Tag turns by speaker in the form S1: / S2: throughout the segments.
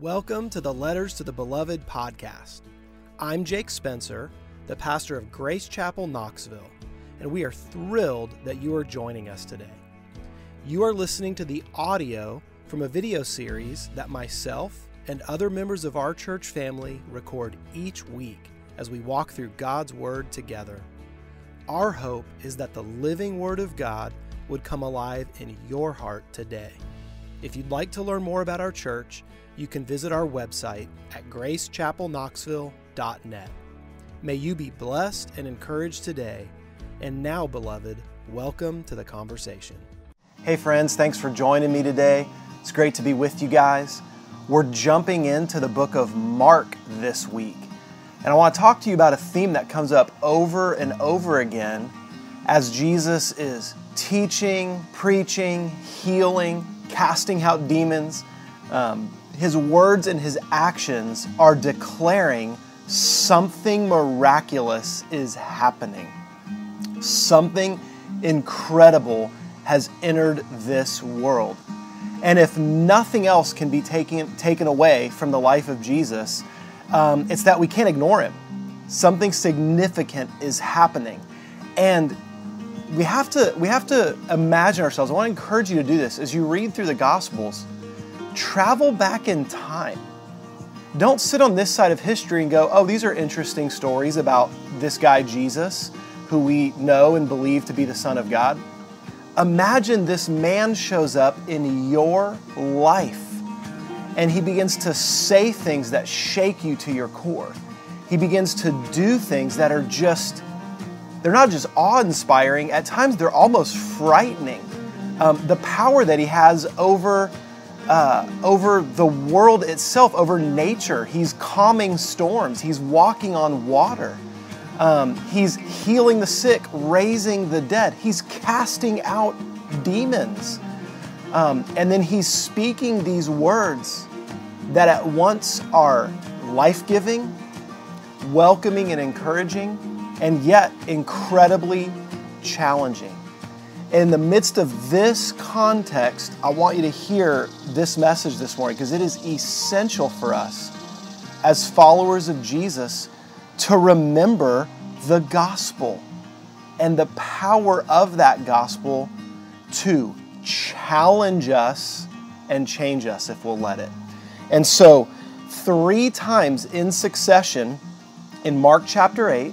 S1: Welcome to the Letters to the Beloved podcast. I'm Jake Spencer, the pastor of Grace Chapel, Knoxville, and we are thrilled that you are joining us today. You are listening to the audio from a video series that myself and other members of our church family record each week as we walk through God's Word together. Our hope is that the living Word of God would come alive in your heart today. If you'd like to learn more about our church, you can visit our website at gracechapelknoxville.net. May you be blessed and encouraged today. And now, beloved, welcome to the conversation. Hey, friends, thanks for joining me today. It's great to be with you guys. We're jumping into the book of Mark this week. And I want to talk to you about a theme that comes up over and over again as Jesus is teaching, preaching, healing, casting out demons. Um, his words and his actions are declaring something miraculous is happening. Something incredible has entered this world. And if nothing else can be taken, taken away from the life of Jesus, um, it's that we can't ignore him. Something significant is happening. And we have to we have to imagine ourselves. I want to encourage you to do this as you read through the gospels travel back in time. Don't sit on this side of history and go, oh, these are interesting stories about this guy Jesus, who we know and believe to be the Son of God. Imagine this man shows up in your life and he begins to say things that shake you to your core. He begins to do things that are just, they're not just awe inspiring, at times they're almost frightening. Um, the power that he has over uh, over the world itself, over nature. He's calming storms, he's walking on water. Um, he's healing the sick, raising the dead. He's casting out demons. Um, and then he's speaking these words that at once are life giving, welcoming, and encouraging, and yet incredibly challenging in the midst of this context, I want you to hear this message this morning because it is essential for us as followers of Jesus to remember the gospel and the power of that gospel to challenge us and change us if we'll let it. And so, three times in succession in Mark chapter 8,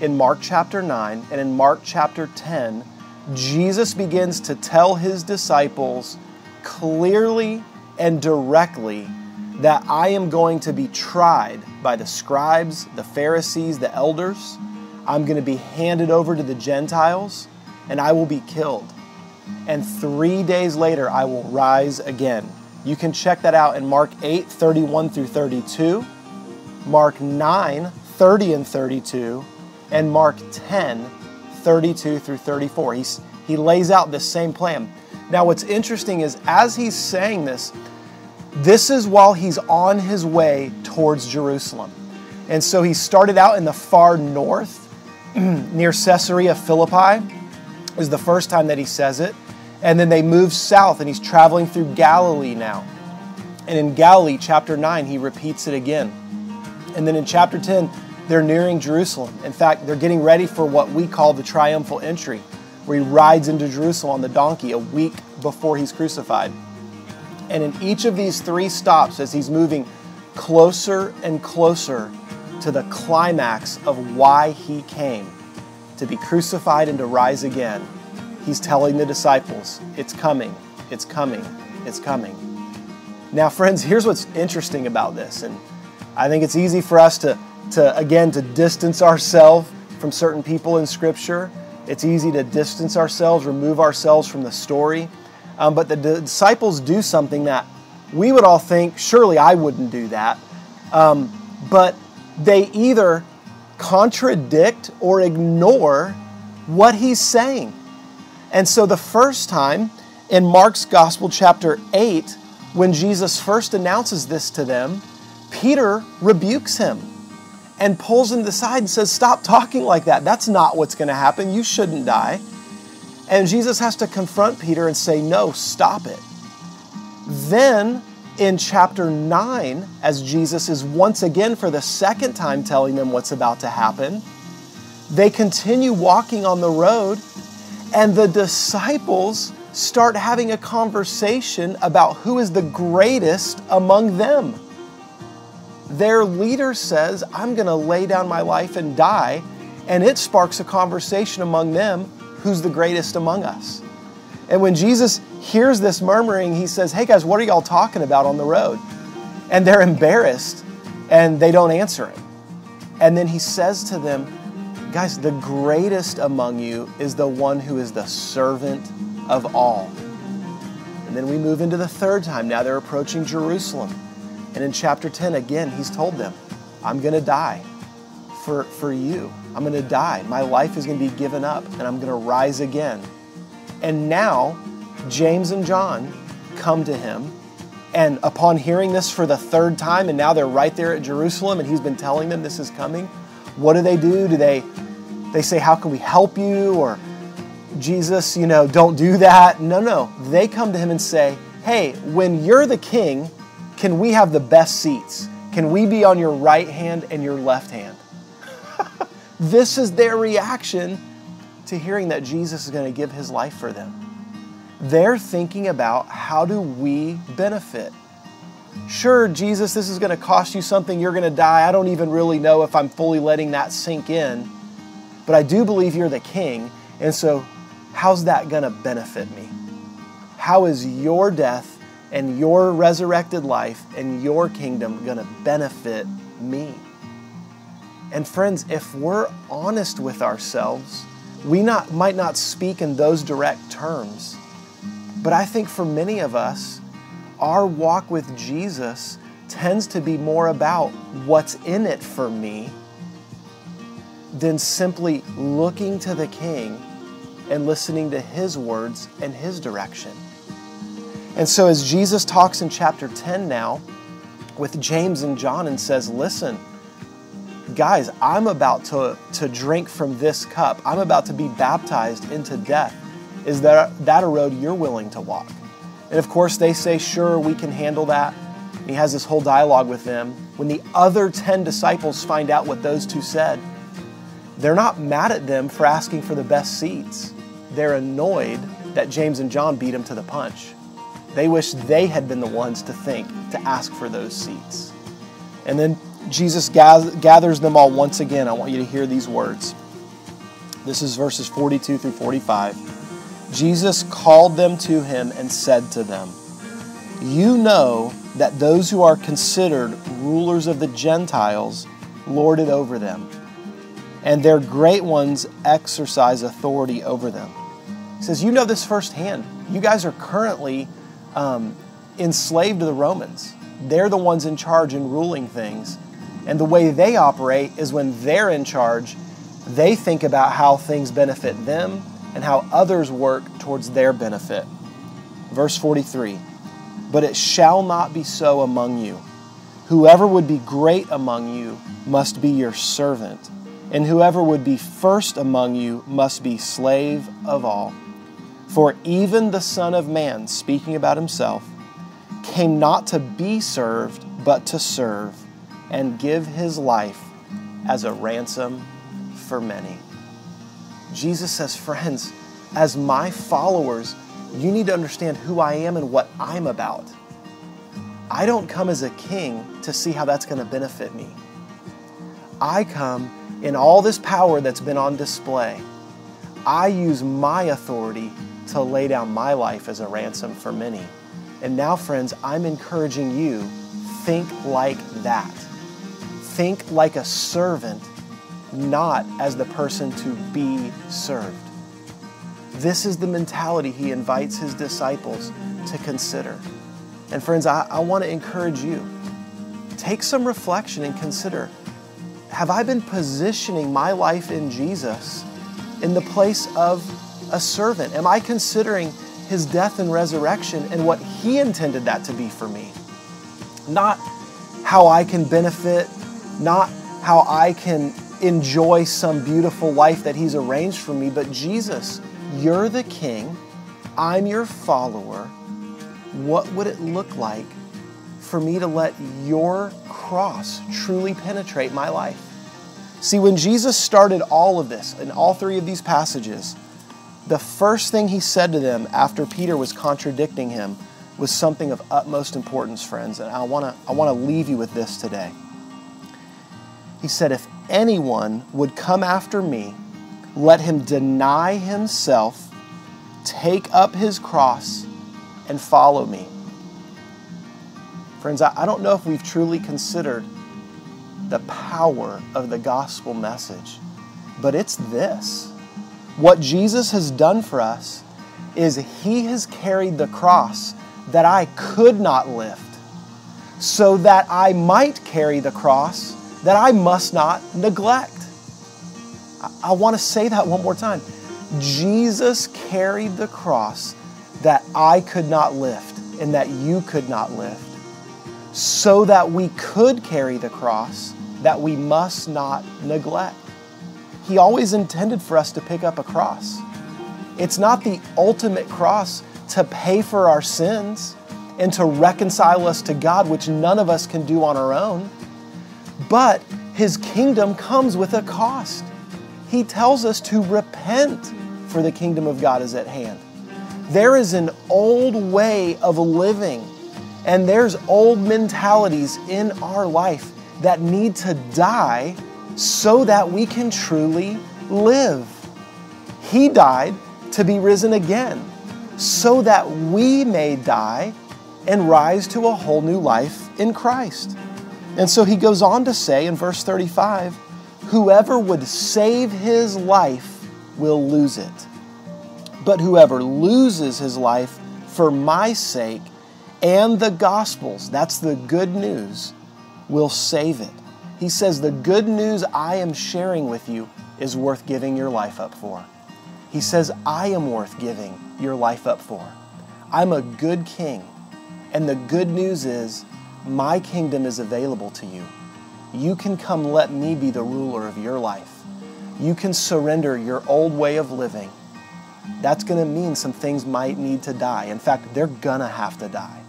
S1: in Mark chapter 9, and in Mark chapter 10, Jesus begins to tell his disciples clearly and directly that I am going to be tried by the scribes, the Pharisees, the elders. I'm going to be handed over to the Gentiles, and I will be killed. And three days later, I will rise again. You can check that out in Mark 8 31 through 32, Mark 9 30 and 32, and Mark 10 32 through 34. He's, he lays out this same plan. Now, what's interesting is as he's saying this, this is while he's on his way towards Jerusalem. And so he started out in the far north, near Caesarea Philippi, is the first time that he says it. And then they move south, and he's traveling through Galilee now. And in Galilee, chapter 9, he repeats it again. And then in chapter 10, they're nearing Jerusalem. In fact, they're getting ready for what we call the triumphal entry, where he rides into Jerusalem on the donkey a week before he's crucified. And in each of these three stops, as he's moving closer and closer to the climax of why he came to be crucified and to rise again, he's telling the disciples, It's coming, it's coming, it's coming. Now, friends, here's what's interesting about this. And I think it's easy for us to to again to distance ourselves from certain people in Scripture. It's easy to distance ourselves, remove ourselves from the story. Um, but the disciples do something that we would all think, surely I wouldn't do that. Um, but they either contradict or ignore what he's saying. And so the first time in Mark's Gospel, chapter 8, when Jesus first announces this to them, Peter rebukes him and pulls him aside and says, Stop talking like that. That's not what's going to happen. You shouldn't die. And Jesus has to confront Peter and say, No, stop it. Then in chapter 9, as Jesus is once again for the second time telling them what's about to happen, they continue walking on the road, and the disciples start having a conversation about who is the greatest among them. Their leader says, I'm going to lay down my life and die, and it sparks a conversation among them who's the greatest among us. And when Jesus hears this murmuring, he says, Hey guys, what are y'all talking about on the road? And they're embarrassed and they don't answer him. And then he says to them, Guys, the greatest among you is the one who is the servant of all. And then we move into the third time. Now they're approaching Jerusalem. And in chapter 10, again, he's told them, I'm going to die for, for you. I'm going to die. My life is going to be given up, and I'm going to rise again. And now, James and John come to him. And upon hearing this for the third time, and now they're right there at Jerusalem, and he's been telling them this is coming, what do they do? Do they, they say, How can we help you? Or, Jesus, you know, don't do that. No, no. They come to him and say, Hey, when you're the king, can we have the best seats? Can we be on your right hand and your left hand? this is their reaction to hearing that Jesus is going to give his life for them. They're thinking about how do we benefit? Sure, Jesus, this is going to cost you something. You're going to die. I don't even really know if I'm fully letting that sink in. But I do believe you're the king. And so, how's that going to benefit me? How is your death and your resurrected life and your kingdom going to benefit me? And friends, if we're honest with ourselves, we not, might not speak in those direct terms. But I think for many of us, our walk with Jesus tends to be more about what's in it for me than simply looking to the King and listening to His words and His direction. And so, as Jesus talks in chapter 10 now with James and John and says, Listen, guys, I'm about to, to drink from this cup, I'm about to be baptized into death. Is that, that a road you're willing to walk? And of course, they say, Sure, we can handle that. And he has this whole dialogue with them. When the other 10 disciples find out what those two said, they're not mad at them for asking for the best seats. They're annoyed that James and John beat them to the punch. They wish they had been the ones to think to ask for those seats. And then Jesus gathers them all once again. I want you to hear these words. This is verses 42 through 45. Jesus called them to him and said to them, You know that those who are considered rulers of the Gentiles lord it over them and their great ones exercise authority over them. He says, You know this firsthand. You guys are currently um, enslaved to the Romans. They're the ones in charge and ruling things. And the way they operate is when they're in charge, they think about how things benefit them and how others work towards their benefit. Verse 43 But it shall not be so among you. Whoever would be great among you must be your servant and whoever would be first among you must be slave of all. For even the Son of Man, speaking about himself, came not to be served, but to serve, and give his life as a ransom for many. Jesus says, Friends, as my followers, you need to understand who I am and what I'm about. I don't come as a king to see how that's going to benefit me. I come in all this power that's been on display, I use my authority to lay down my life as a ransom for many. And now, friends, I'm encouraging you think like that. Think like a servant, not as the person to be served. This is the mentality he invites his disciples to consider. And, friends, I, I want to encourage you take some reflection and consider have I been positioning my life in Jesus in the place of a servant? Am I considering his death and resurrection and what he intended that to be for me? Not how I can benefit, not how I can enjoy some beautiful life that he's arranged for me, but Jesus, you're the king, I'm your follower. What would it look like for me to let your cross truly penetrate my life. See, when Jesus started all of this in all three of these passages, the first thing he said to them after Peter was contradicting him was something of utmost importance, friends. And I want to I want to leave you with this today. He said, If anyone would come after me, let him deny himself, take up his cross, and follow me. Friends, I I don't know if we've truly considered the power of the gospel message, but it's this. What Jesus has done for us is He has carried the cross that I could not lift, so that I might carry the cross that I must not neglect. I, want to say that one more time. Jesus carried the cross that I could not lift and that you could not lift, so that we could carry the cross that we must not neglect. He always intended for us to pick up a cross. It's not the ultimate cross to pay for our sins and to reconcile us to God, which none of us can do on our own. But His kingdom comes with a cost. He tells us to repent, for the kingdom of God is at hand. There is an old way of living, and there's old mentalities in our life that need to die so that we can truly live. He died to be risen again so that we may die and rise to a whole new life in Christ. And so he goes on to say in verse 35 Whoever would save his life will lose it. But whoever loses his life for my sake and the gospel's, that's the good news, will save it. He says, The good news I am sharing with you is worth giving your life up for. He says, I am worth giving your life up for. I'm a good king. And the good news is, my kingdom is available to you. You can come let me be the ruler of your life. You can surrender your old way of living. That's going to mean some things might need to die. In fact, they're going to have to die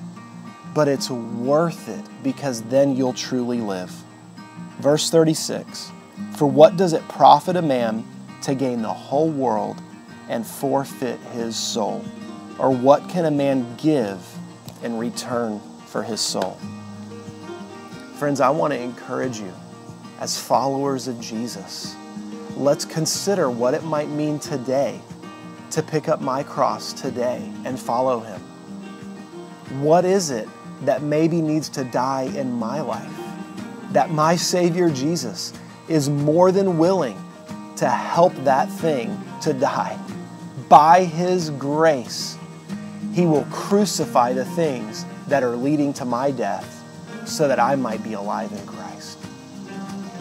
S1: but it's worth it because then you'll truly live. Verse 36 For what does it profit a man to gain the whole world and forfeit his soul? Or what can a man give in return for his soul? Friends, I want to encourage you as followers of Jesus. Let's consider what it might mean today to pick up my cross today and follow him. What is it that maybe needs to die in my life. That my Savior Jesus is more than willing to help that thing to die. By His grace, He will crucify the things that are leading to my death so that I might be alive in Christ.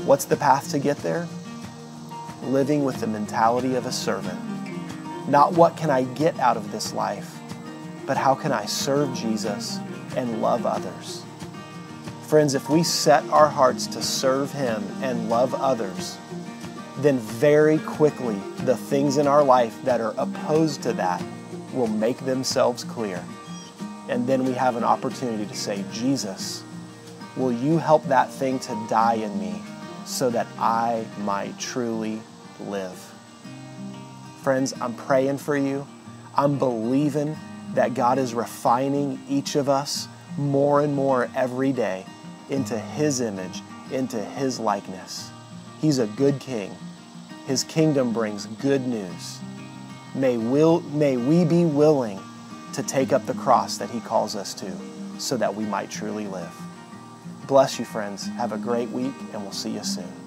S1: What's the path to get there? Living with the mentality of a servant. Not what can I get out of this life, but how can I serve Jesus and love others. Friends, if we set our hearts to serve Him and love others, then very quickly the things in our life that are opposed to that will make themselves clear. And then we have an opportunity to say, Jesus, will you help that thing to die in me so that I might truly live? Friends, I'm praying for you. I'm believing that God is refining each of us more and more every day into His image, into His likeness. He's a good King. His kingdom brings good news. May, will, may we be willing to take up the cross that He calls us to so that we might truly live. Bless you, friends. Have a great week, and we'll see you soon.